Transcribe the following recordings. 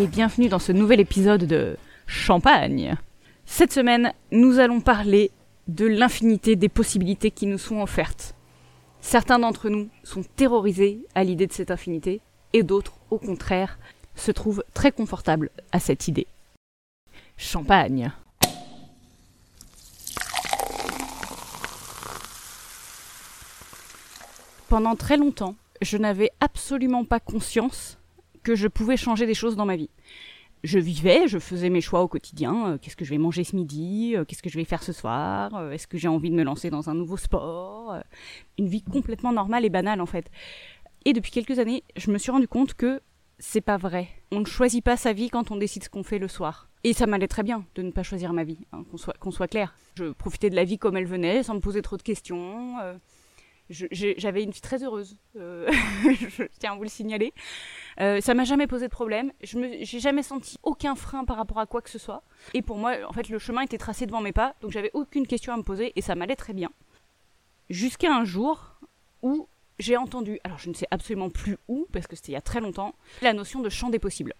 Et bienvenue dans ce nouvel épisode de Champagne. Cette semaine, nous allons parler de l'infinité des possibilités qui nous sont offertes. Certains d'entre nous sont terrorisés à l'idée de cette infinité et d'autres, au contraire, se trouvent très confortables à cette idée. Champagne. Pendant très longtemps, je n'avais absolument pas conscience que je pouvais changer des choses dans ma vie. Je vivais, je faisais mes choix au quotidien. euh, qu'est-ce que je vais manger ce midi euh, Qu'est-ce que je vais faire ce soir euh, Est-ce que j'ai envie de me lancer dans un nouveau sport Une vie complètement normale et banale en fait. Et depuis quelques années, je me suis rendu compte que c'est pas vrai. On ne choisit pas sa vie quand on décide ce qu'on fait le soir. Et ça m'allait très bien de ne pas choisir ma vie, hein, qu'on soit, clair. Je profitais de la vie comme elle venait, sans me poser trop de questions. J'avais une vie très heureuse, je tiens à vous le signaler. Euh, ça m'a jamais posé de problème. Je j'ai jamais senti aucun frein par rapport à quoi que ce soit. Et pour moi, en fait, le chemin était tracé devant mes pas, donc j'avais aucune question à me poser et ça m'allait très bien. Jusqu'à un jour où j'ai entendu, alors je ne sais absolument plus où, parce que c'était il y a très longtemps, la notion de champ des possibles.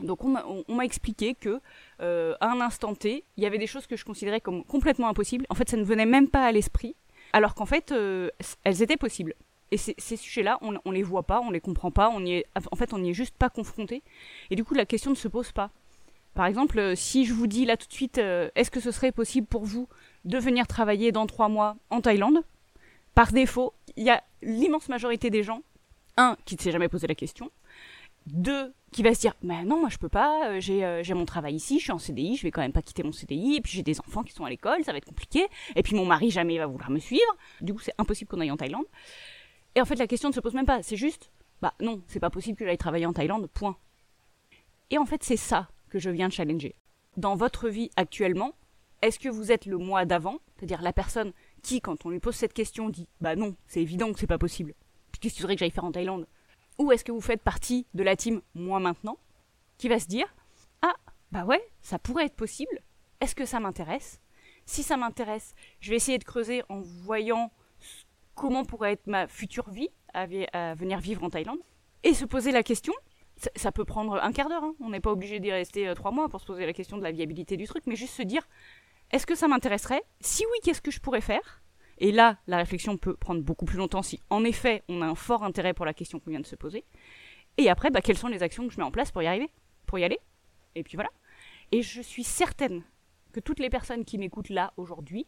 Donc on m'a expliqué que euh, un instant T, il y avait des choses que je considérais comme complètement impossibles. En fait, ça ne venait même pas à l'esprit, alors qu'en fait, euh, elles étaient possibles. Et ces, sujets-là, on, on les voit pas, on les comprend pas, on est, en fait, on n'y est juste pas confronté. Et du coup, la question ne se pose pas. Par exemple, euh, si je vous dis là tout de suite, euh, est-ce que ce serait possible pour vous de venir travailler dans trois mois en Thaïlande? Par défaut, il y a l'immense majorité des gens, un, qui ne s'est jamais posé la question, deux, qui va se dire, mais non, moi je peux pas, euh, j'ai mon travail ici, je suis en CDI, je vais quand même pas quitter mon CDI, et puis j'ai des enfants qui sont à l'école, ça va être compliqué, et puis mon mari jamais va vouloir me suivre, du coup c'est impossible qu'on aille en Thaïlande. Et en fait la question ne se pose même pas, c'est juste, bah non, c'est pas possible que j'aille travailler en Thaïlande, point. Et en fait c'est ça que je viens de challenger. Dans votre vie actuellement, est-ce que vous êtes le moi d'avant, c'est-à-dire la personne qui, quand on lui pose cette question, dit bah non, c'est évident que c'est pas possible. Qu'est-ce que tu voudrais que j'aille faire en Thaïlande? Ou est-ce que vous faites partie de la team moi maintenant, qui va se dire ah bah ouais, ça pourrait être possible. Est-ce que ça m'intéresse? Si ça m'intéresse, je vais essayer de creuser en voyant comment pourrait être ma future vie à, venir vivre en Thaïlande et se poser la question. Ça, ça peut prendre un quart d'heure, hein. on n'est pas obligé d'y rester euh, trois mois pour se poser la question de la viabilité du truc, mais juste se dire est-ce que ça m'intéresserait? Si oui, qu'est-ce que je pourrais faire? Et là, la réflexion peut prendre beaucoup plus longtemps si, en effet, on a un fort intérêt pour la question qu'on vient de se poser. Et après, bah, quelles sont les actions que je mets en place pour y arriver Pour y aller? Et puis voilà. Et je suis certaine que toutes les personnes qui m'écoutent là aujourd'hui,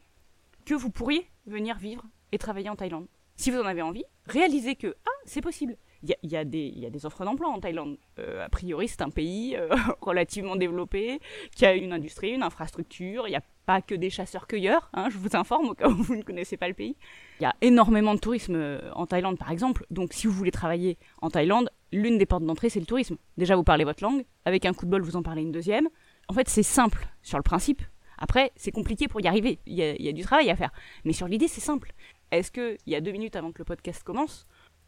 que vous pourriez venir vivre et travailler en Thaïlande. Si vous en avez envie, réalisez que, ah, c'est possible. Il y a, des, offres d'emploi en Thaïlande. Euh, a priori, c'est un pays euh, relativement développé, qui a une industrie, une infrastructure. Il n'y a pas que des chasseurs-cueilleurs, hein, je vous informe au cas où vous ne connaissez pas le pays. Il y a énormément de tourisme euh, en Thaïlande, par exemple. Donc, si vous voulez travailler en Thaïlande, l'une des portes d'entrée, c'est le tourisme. Déjà, vous parlez votre langue. Avec un coup de bol, vous en parlez une deuxième. En fait, c'est simple sur le principe. Après, c'est compliqué pour y arriver. Il y a du travail à faire. Mais sur l'idée, c'est simple. Est-ce que, il y a deux minutes avant que le podcast commence,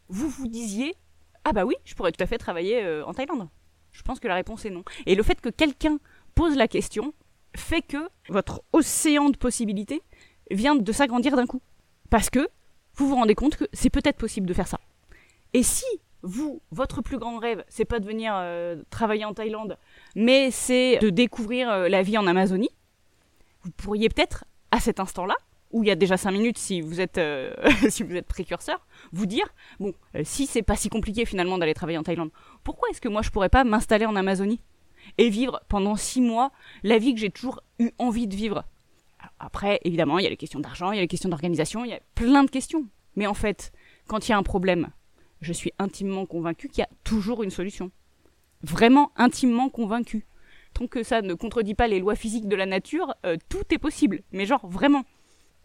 vous vous disiez Ah bah oui, je pourrais tout à fait travailler euh, en Thaïlande Je pense que la réponse est non. Et le fait que quelqu'un pose la question fait que votre océan de possibilités vient de s'agrandir d'un coup. Parce que vous vous rendez compte que c'est peut-être possible de faire ça. Et si vous, votre plus grand rêve, c'est pas de venir euh, travailler en Thaïlande, mais c'est de découvrir euh, la vie en Amazonie, vous pourriez peut-être, à cet instant-là, où il y a déjà 5 minutes si vous êtes, euh, si vous êtes précurseur, vous dire, bon, euh, si c'est pas si compliqué finalement d'aller travailler en Thaïlande, pourquoi est-ce que moi je pourrais pas m'installer en Amazonie et vivre pendant 6 mois la vie que j'ai toujours eu envie de vivre? Après, évidemment, il y a les questions d'argent, il y a les questions d'organisation, il y a plein de questions. Mais en fait, quand il y a un problème, je suis intimement convaincu qu'il y a toujours une solution. Vraiment intimement convaincu. Tant que ça ne contredit pas les lois physiques de la nature, euh, tout est possible. Mais genre, vraiment.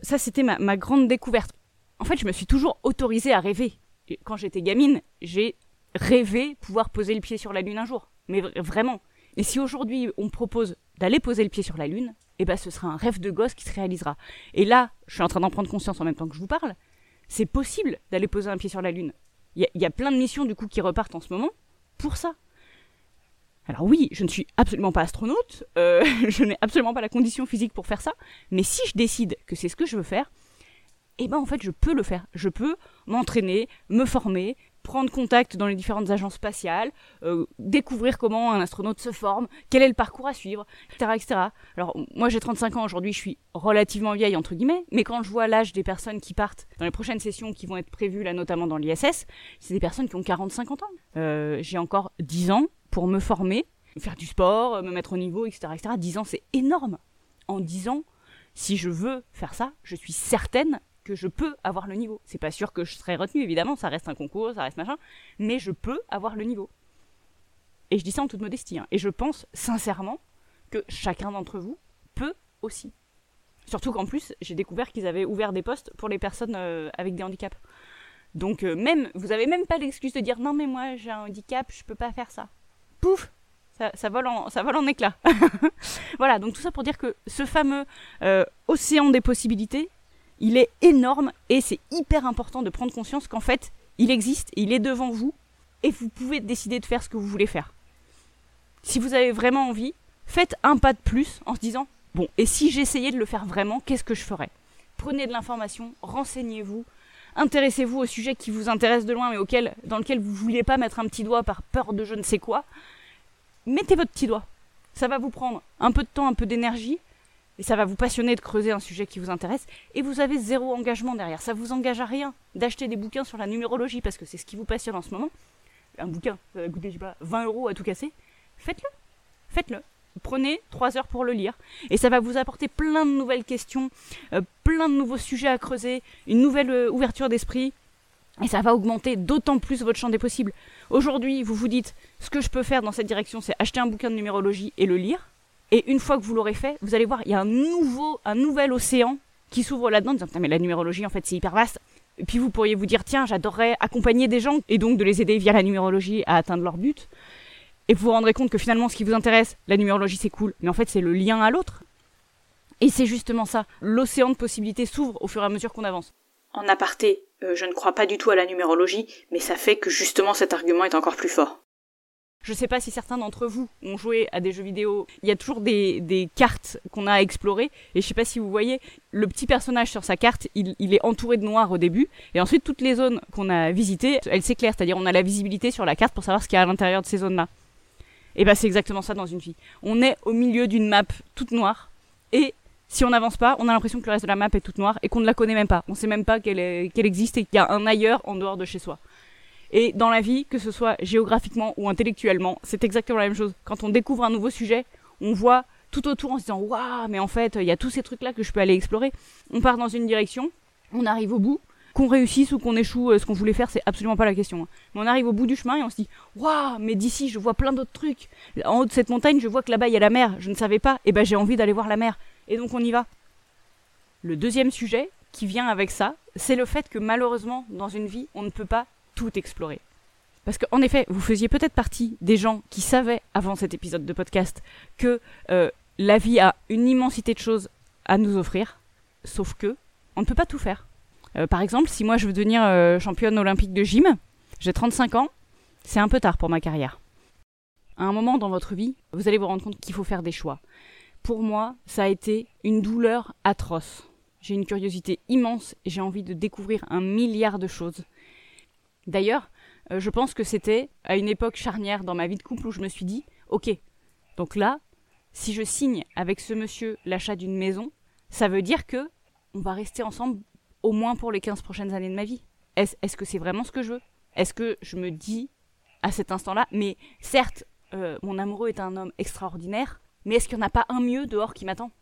Ça, c'était ma, grande découverte. En fait, je me suis toujours autorisée à rêver. Quand j'étais gamine, j'ai rêvé pouvoir poser le pied sur la Lune un jour. Mais vra- vraiment. Et si aujourd'hui on me propose d'aller poser le pied sur la Lune, eh ben ce sera un rêve de gosse qui se réalisera. Et là, je suis en train d'en prendre conscience en même temps que je vous parle. C'est possible d'aller poser un pied sur la Lune. Il y, y a plein de missions du coup qui repartent en ce moment pour ça. Alors oui, je ne suis absolument pas astronaute, euh, je n'ai absolument pas la condition physique pour faire ça, mais si je décide que c'est ce que je veux faire, eh ben en fait je peux le faire. Je peux m'entraîner, me former, prendre contact dans les différentes agences spatiales, euh, découvrir comment un astronaute se forme, quel est le parcours à suivre, etc. etc. Alors moi j'ai 35 ans aujourd'hui, je suis relativement vieille entre guillemets, mais quand je vois l'âge des personnes qui partent dans les prochaines sessions qui vont être prévues là notamment dans l'ISS, c'est des personnes qui ont 40-50 ans. Euh, j'ai encore 10 ans pour me former, faire du sport, me mettre au niveau, etc. etc. 10 ans c'est énorme. En 10 ans, si je veux faire ça, je suis certaine que je peux avoir le niveau. C'est pas sûr que je serai retenu, évidemment, ça reste un concours, ça reste machin, mais je peux avoir le niveau. Et je dis ça en toute modestie. Hein. Et je pense sincèrement que chacun d'entre vous peut aussi. Surtout qu'en plus, j'ai découvert qu'ils avaient ouvert des postes pour les personnes euh, avec des handicaps. Donc euh, même, vous avez même pas l'excuse de dire non mais moi j'ai un handicap, je peux pas faire ça. Ça, vole en, ça éclats. voilà, donc tout ça pour dire que ce fameux euh, océan des possibilités, il est énorme et c'est hyper important de prendre conscience qu'en fait, il existe, il est devant vous et vous pouvez décider de faire ce que vous voulez faire. Si vous avez vraiment envie, faites un pas de plus en se disant bon, et si j'essayais de le faire vraiment, qu'est-ce que je ferais? Prenez de l'information, renseignez-vous, intéressez-vous au sujet qui vous intéresse de loin mais auquel, dans lequel vous ne vouliez pas mettre un petit doigt par peur de je ne sais quoi. Mettez votre petit doigt. Ça va vous prendre un peu de temps, un peu d'énergie, et ça va vous passionner de creuser un sujet qui vous intéresse, et vous avez zéro engagement derrière. Ça vous engage à rien d'acheter des bouquins sur la numérologie, parce que c'est ce qui vous passionne en ce moment. Un bouquin, va coûter, je sais pas, 20 euros à tout casser. Faites-le. Faites-le. Prenez 3 heures pour le lire, et ça va vous apporter plein de nouvelles questions, euh, plein de nouveaux sujets à creuser, une nouvelle euh, ouverture d'esprit, et ça va augmenter d'autant plus votre champ des possibles. Aujourd'hui, vous vous dites, ce que je peux faire dans cette direction, c'est acheter un bouquin de numérologie et le lire. Et une fois que vous l'aurez fait, vous allez voir, il y a un nouveau, un nouvel océan qui s'ouvre là-dedans, en disant, mais la numérologie, en fait, c'est hyper vaste. Et puis vous pourriez vous dire, tiens, j'adorerais accompagner des gens et donc de les aider via la numérologie à atteindre leur but. Et vous vous rendrez compte que finalement, ce qui vous intéresse, la numérologie, c'est cool, mais en fait, c'est le lien à l'autre. Et c'est justement ça. L'océan de possibilités s'ouvre au fur et à mesure qu'on avance. En aparté, euh, je ne crois pas du tout à la numérologie, mais ça fait que justement cet argument est encore plus fort. Je ne sais pas si certains d'entre vous ont joué à des jeux vidéo. Il y a toujours des, cartes qu'on a à explorer. Et je sais pas si vous voyez, le petit personnage sur sa carte, il, est entouré de noir au début. Et ensuite, toutes les zones qu'on a visitées, elles s'éclairent. C'est-à-dire, on a la visibilité sur la carte pour savoir ce qu'il y a à l'intérieur de ces zones-là. Et bah, c'est exactement ça dans une vie. On est au milieu d'une map toute noire. Et si on n'avance pas, on a l'impression que le reste de la map est toute noire et qu'on ne la connaît même pas. On sait même pas qu'elle existe et qu'il y a un ailleurs en dehors de chez soi. Et dans la vie, que ce soit géographiquement ou intellectuellement, c'est exactement la même chose. Quand on découvre un nouveau sujet, on voit tout autour en se disant waouh, mais en fait, il y a tous ces trucs-là que je peux aller explorer. On part dans une direction, on arrive au bout. Qu'on réussisse ou qu'on échoue, euh, ce qu'on voulait faire, c'est absolument pas la question. Hein. Mais on arrive au bout du chemin et on se dit waouh, mais d'ici, je vois plein d'autres trucs. En haut de cette montagne, je vois que là-bas, il y a la mer. Je ne savais pas. Et ben, j'ai envie d'aller voir la mer. Et donc, on y va. Le deuxième sujet qui vient avec ça, c'est le fait que malheureusement, dans une vie, on ne peut pas tout explorer. Parce qu'en effet, vous faisiez peut-être partie des gens qui savaient avant cet épisode de podcast que euh, la vie a une immensité de choses à nous offrir, sauf que on ne peut pas tout faire. Euh, par exemple, si moi je veux devenir euh, championne olympique de gym, j'ai 35 ans, c'est un peu tard pour ma carrière. À un moment dans votre vie, vous allez vous rendre compte qu'il faut faire des choix. Pour moi, ça a été une douleur atroce. J'ai une curiosité immense et j'ai envie de découvrir un milliard de choses. D'ailleurs, euh, je pense que c'était à une époque charnière dans ma vie de couple où je me suis dit, ok, donc là, si je signe avec ce monsieur l'achat d'une maison, ça veut dire que on va rester ensemble au moins pour les 15 prochaines années de ma vie. Est-ce que c'est vraiment ce que je veux? Est-ce que je me dis à cet instant-là, mais certes, euh, mon amoureux est un homme extraordinaire, mais est-ce qu'il n'y en a pas un mieux dehors qui m'attend?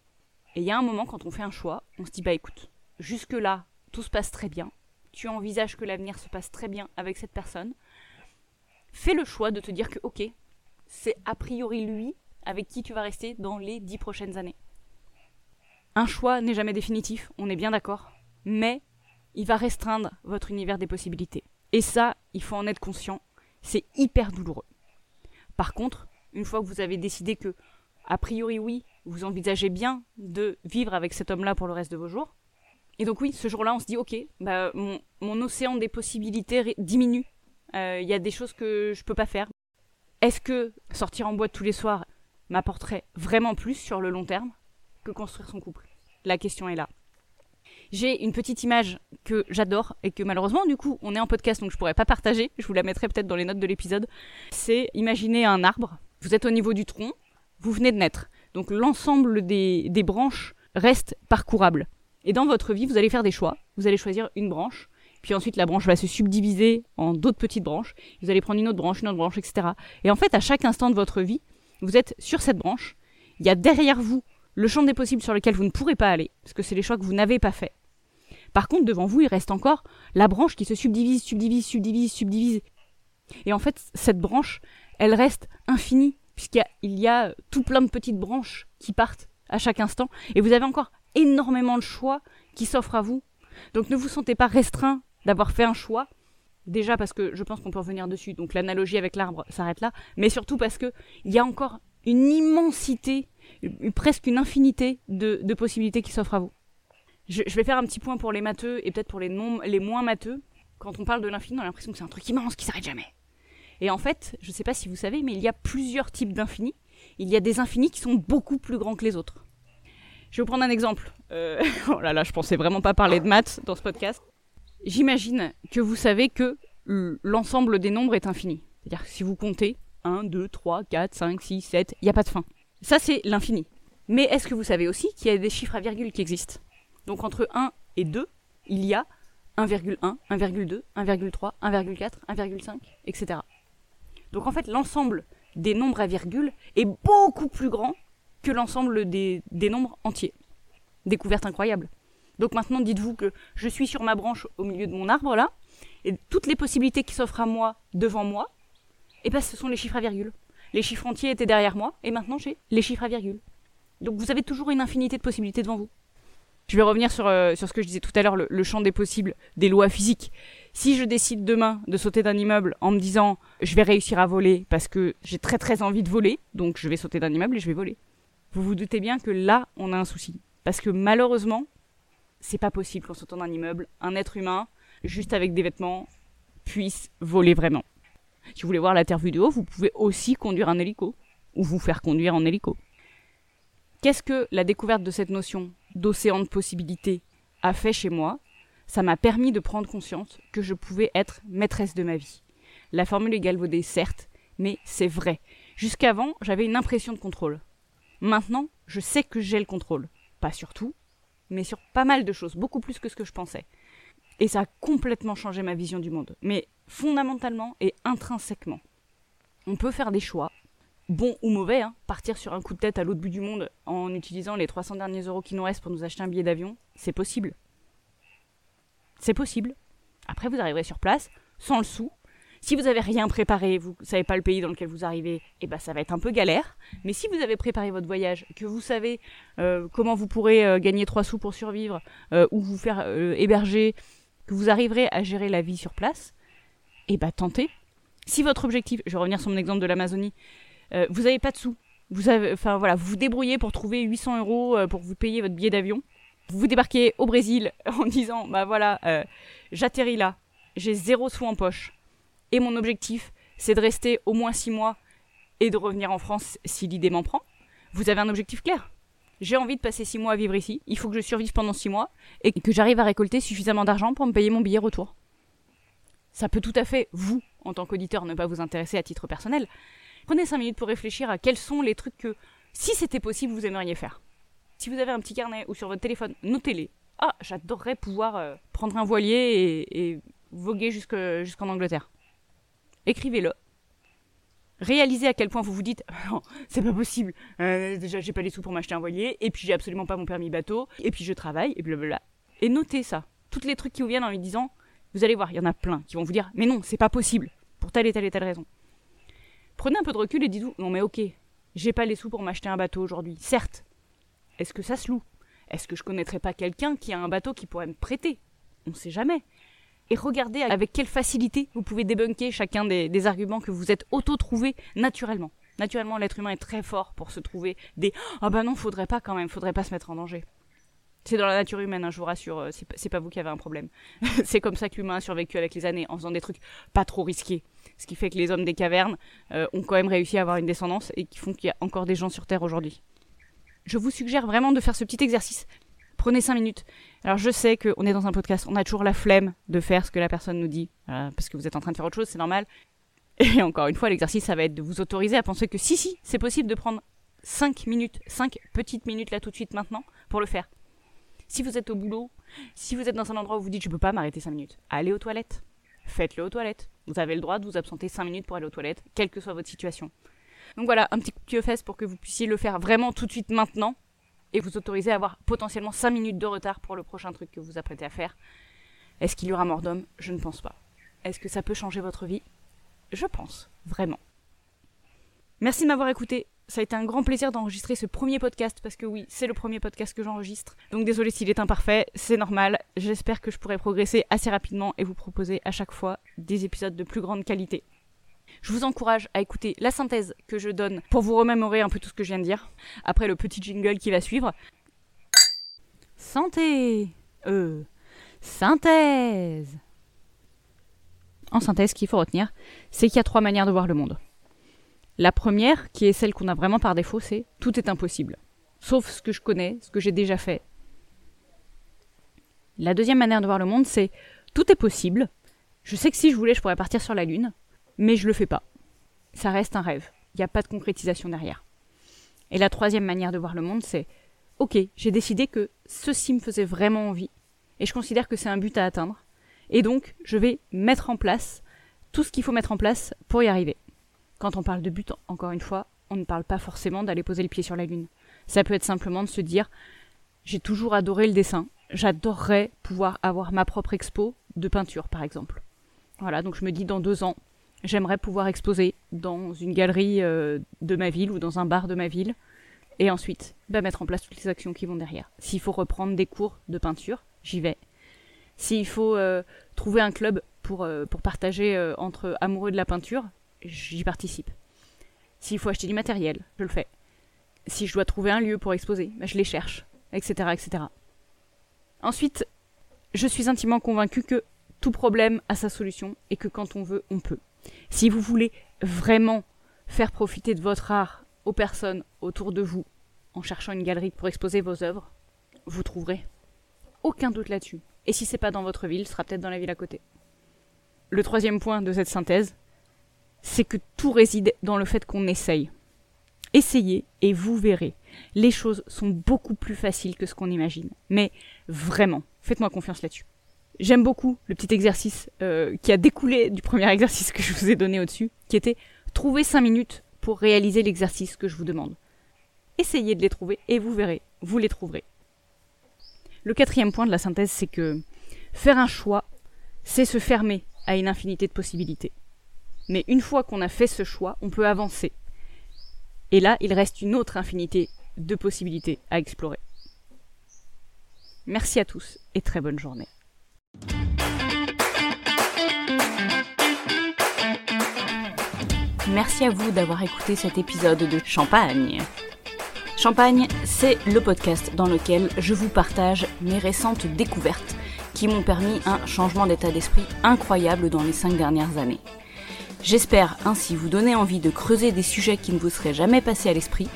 Et il y a un moment quand on fait un choix, on se dit, bah écoute, jusque-là, tout se passe très bien, tu envisages que l'avenir se passe très bien avec cette personne, fais le choix de te dire que ok, c'est a priori lui avec qui tu vas rester dans les dix prochaines années. Un choix n'est jamais définitif, on est bien d'accord, mais il va restreindre votre univers des possibilités. Et ça, il faut en être conscient, c'est hyper douloureux. Par contre, une fois que vous avez décidé que, a priori oui, vous envisagez bien de vivre avec cet homme-là pour le reste de vos jours, et donc oui, ce jour-là, on se dit, ok, bah, mon, océan des possibilités diminue. Euh, il y a des choses que je peux pas faire. Est-ce que sortir en boîte tous les soirs m'apporterait vraiment plus sur le long terme que construire son couple? La question est là. J'ai une petite image que j'adore et que malheureusement, du coup, on est en podcast donc je pourrais pas partager. Je vous la mettrai peut-être dans les notes de l'épisode. C'est imaginer un arbre. Vous êtes au niveau du tronc, vous venez de naître. Donc l'ensemble des, branches reste parcourable. Et dans votre vie, vous allez faire des choix. Vous allez choisir une branche puis ensuite la branche va se subdiviser en d'autres petites branches, vous allez prendre une autre branche, une autre branche, etc. Et en fait, à chaque instant de votre vie, vous êtes sur cette branche, il y a derrière vous le champ des possibles sur lequel vous ne pourrez pas aller, parce que c'est les choix que vous n'avez pas faits. Par contre, devant vous, il reste encore la branche qui se subdivise, subdivise, subdivise, subdivise. Et en fait, cette branche, elle reste infinie, puisqu'il y, a tout plein de petites branches qui partent à chaque instant, et vous avez encore énormément de choix qui s'offrent à vous. Donc ne vous sentez pas restreint d'avoir fait un choix. Déjà parce que je pense qu'on peut revenir dessus, donc l'analogie avec l'arbre s'arrête là, mais surtout parce que il y a encore une immensité, presque une infinité de, possibilités qui s'offrent à vous. Je, vais faire un petit point pour les matheux et peut-être pour les, les moins matheux. Quand on parle de l'infini, on a l'impression que c'est un truc immense qui s'arrête jamais. Et en fait, je ne sais pas si vous savez, mais il y a plusieurs types d'infinis. Il y a des infinis qui sont beaucoup plus grands que les autres. Je vais vous prendre un exemple. Euh, oh là là, je pensais vraiment pas parler de maths dans ce podcast. J'imagine que vous savez que l'ensemble des nombres est infini. C'est-à-dire que si vous comptez 1, 2, 3, 4, 5, 6, 7, il n'y a pas de fin. Ça, c'est l'infini. Mais est-ce que vous savez aussi qu'il y a des chiffres à virgule qui existent? Donc entre 1 et 2, il y a 1,1, 1,2, 1,3, 1,4, 1,5, etc. Donc en fait, l'ensemble des nombres à virgule est beaucoup plus grand que l'ensemble des, nombres entiers. Découverte incroyable. Donc maintenant, dites-vous que je suis sur ma branche au milieu de mon arbre là, et toutes les possibilités qui s'offrent à moi devant moi, eh ben ce sont les chiffres à virgule. Les chiffres entiers étaient derrière moi, et maintenant j'ai les chiffres à virgule. Donc vous avez toujours une infinité de possibilités devant vous. Je vais revenir sur, euh, sur ce que je disais tout à l'heure, le, champ des possibles, des lois physiques. Si je décide demain de sauter d'un immeuble en me disant je vais réussir à voler parce que j'ai très très envie de voler, donc je vais sauter d'un immeuble et je vais voler. Vous vous doutez bien que là, on a un souci. Parce que malheureusement, c'est pas possible qu'en sautant d'un immeuble, un être humain, juste avec des vêtements, puisse voler vraiment. Si vous voulez voir la Terre vue de haut, vous pouvez aussi conduire un hélico, ou vous faire conduire en hélico. Qu'est-ce que la découverte de cette notion d'océan de possibilités a fait chez moi? Ça m'a permis de prendre conscience que je pouvais être maîtresse de ma vie. La formule est galvaudée, certes, mais c'est vrai. Jusqu'avant, j'avais une impression de contrôle. Maintenant, je sais que j'ai le contrôle. Pas sur tout, mais sur pas mal de choses, beaucoup plus que ce que je pensais. Et ça a complètement changé ma vision du monde, mais fondamentalement et intrinsèquement. On peut faire des choix, bons ou mauvais, hein. partir sur un coup de tête à l'autre bout du monde en utilisant les 300 derniers euros qui nous restent pour nous acheter un billet d'avion, c'est possible. C'est possible. Après, vous arriverez sur place, sans le sou, si vous avez rien préparé, vous ne savez pas le pays dans lequel vous arrivez, eh ben ça va être un peu galère. Mais si vous avez préparé votre voyage, que vous savez euh, comment vous pourrez euh, gagner trois sous pour survivre euh, ou vous faire héberger, que vous arriverez à gérer la vie sur place, eh ben tentez. Si votre objectif, je vais revenir sur mon exemple de l'Amazonie, vous n'avez pas de sous, vous voilà, vous vous débrouillez pour trouver 800 euros pour vous payer votre billet d'avion. Vous débarquez au Brésil en disant, bah voilà, j'atterris là, j'ai zéro sous en poche et mon objectif, c'est de rester au moins six mois et de revenir en France si l'idée m'en prend. Vous avez un objectif clair. J'ai envie de passer six mois à vivre ici. Il faut que je survive pendant six mois et que j'arrive à récolter suffisamment d'argent pour me payer mon billet retour. Ça peut tout à fait, vous, en tant qu'auditeur, ne pas vous intéresser à titre personnel. Prenez cinq minutes pour réfléchir à quels sont les trucs que, si c'était possible, vous aimeriez faire. Si vous avez un petit carnet ou sur votre téléphone, notez-les. Ah, j'adorerais pouvoir euh, prendre un voilier et, voguer jusqu'en Angleterre écrivez-le. Réalisez à quel point vous vous dites c'est pas possible. Euh, déjà j'ai pas les sous pour m'acheter un voilier et puis j'ai absolument pas mon permis bateau et puis je travaille et blablabla. Et notez ça. Toutes les trucs qui vous viennent en lui disant vous allez voir, il y en a plein qui vont vous dire mais non, c'est pas possible pour telle et telle et telle raison. Prenez un peu de recul et dites-vous non mais ok, j'ai pas les sous pour m'acheter un bateau aujourd'hui. Certes. Est-ce que ça se loue? Est-ce que je connaîtrais pas quelqu'un qui a un bateau qui pourrait me prêter? On sait jamais et regardez avec quelle facilité vous pouvez débunker chacun des, arguments que vous êtes auto-trouvés naturellement. Naturellement, l'être humain est très fort pour se trouver des ah bah non, faudrait pas quand même, faudrait pas se mettre en danger. C'est dans la nature humaine, hein, je vous rassure, euh, c'est pas vous qui avez un problème. c'est comme ça que l'humain a survécu avec les années, en faisant des trucs pas trop risqués. Ce qui fait que les hommes des cavernes euh, ont quand même réussi à avoir une descendance et qui font qu'il y a encore des gens sur Terre aujourd'hui. Je vous suggère vraiment de faire ce petit exercice Prenez 5 minutes. Alors je sais qu'on est dans un podcast, on a toujours la flemme de faire ce que la personne nous dit, euh, parce que vous êtes en train de faire autre chose, c'est normal. Et encore une fois, l'exercice, ça va être de vous autoriser à penser que si, si, c'est possible de prendre 5 minutes, 5 petites minutes là tout de suite maintenant pour le faire. Si vous êtes au boulot, si vous êtes dans un endroit où vous dites je peux pas m'arrêter 5 minutes, allez aux toilettes. Faites-le aux toilettes. Vous avez le droit de vous absenter 5 minutes pour aller aux toilettes, quelle que soit votre situation. Donc voilà, un petit coup de fesses pour que vous puissiez le faire vraiment tout de suite maintenant et vous autoriser à avoir potentiellement 5 minutes de retard pour le prochain truc que vous apprêtez à faire. Est-ce qu'il y aura mort d'homme? Je ne pense pas. Est-ce que ça peut changer votre vie? Je pense, vraiment. Merci de m'avoir écouté. Ça a été un grand plaisir d'enregistrer ce premier podcast parce que oui, c'est le premier podcast que j'enregistre. Donc désolé s'il est imparfait, c'est normal. J'espère que je pourrai progresser assez rapidement et vous proposer à chaque fois des épisodes de plus grande qualité. Je vous encourage à écouter la synthèse que je donne pour vous remémorer un peu tout ce que je viens de dire. Après le petit jingle qui va suivre. Santé Euh. Synthèse En synthèse, ce qu'il faut retenir, c'est qu'il y a trois manières de voir le monde. La première, qui est celle qu'on a vraiment par défaut, c'est tout est impossible. Sauf ce que je connais, ce que j'ai déjà fait. La deuxième manière de voir le monde, c'est tout est possible. Je sais que si je voulais, je pourrais partir sur la Lune, mais je le fais pas. Ça reste un rêve. Il n'y a pas de concrétisation derrière. Et la troisième manière de voir le monde, c'est ok, j'ai décidé que ceci me faisait vraiment envie, et je considère que c'est un but à atteindre, et donc je vais mettre en place tout ce qu'il faut mettre en place pour y arriver. Quand on parle de but, encore une fois, on ne parle pas forcément d'aller poser le pied sur la Lune. Ça peut être simplement de se dire j'ai toujours adoré le dessin, j'adorerais pouvoir avoir ma propre expo de peinture, par exemple. Voilà, donc je me dis dans deux ans, j'aimerais pouvoir exposer dans une galerie euh, de ma ville ou dans un bar de ma ville, et ensuite bah, mettre en place toutes les actions qui vont derrière. S'il faut reprendre des cours de peinture, j'y vais. S'il faut euh, trouver un club pour, euh, pour partager entre amoureux de la peinture, j'y participe. S'il faut acheter du matériel, je le fais. Si je dois trouver un lieu pour exposer, bah, je les cherche, etc., etc. Ensuite, je suis intimement convaincue que tout problème a sa solution et que quand on veut, on peut. Si vous voulez vraiment faire profiter de votre art aux personnes autour de vous en cherchant une galerie pour exposer vos œuvres, vous trouverez. Aucun doute là-dessus. Et si c'est pas dans votre ville, ce sera peut-être dans la ville à côté. Le troisième point de cette synthèse, c'est que tout réside dans le fait qu'on essaye. Essayez et vous verrez. Les choses sont beaucoup plus faciles que ce qu'on imagine. Mais vraiment, faites-moi confiance là-dessus. J'aime beaucoup le petit exercice euh, qui a découlé du premier exercice que je vous ai donné au-dessus, qui était trouver 5 minutes pour réaliser l'exercice que je vous demande. Essayez de les trouver et vous verrez, vous les trouverez. Le quatrième point de la synthèse, c'est que faire un choix, c'est se fermer à une infinité de possibilités. Mais une fois qu'on a fait ce choix, on peut avancer. Et là, il reste une autre infinité de possibilités à explorer. Merci à tous et très bonne journée. Merci à vous d'avoir écouté cet épisode de Champagne. Champagne, c'est le podcast dans lequel je vous partage mes récentes découvertes qui m'ont permis un changement d'état d'esprit incroyable dans les cinq dernières années. J'espère ainsi vous donner envie de creuser des sujets qui ne vous seraient jamais passés à l'esprit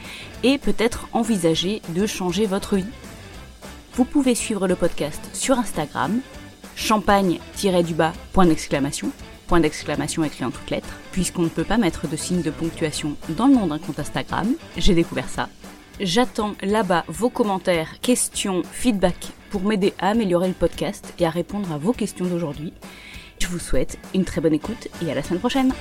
et peut-être envisager de changer votre vie. Vous pouvez suivre le podcast sur Instagram, champagne-du-bas, point d'exclamation, point d'exclamation écrit en toutes lettres, puisqu'on ne peut pas mettre de signe de ponctuation dans le nom d'un compte Instagram. J'ai découvert ça. J'attends là-bas vos commentaires, questions, feedback pour m'aider à améliorer le podcast et à répondre à vos questions d'aujourd'hui. Je vous souhaite une très bonne écoute et à la semaine prochaine.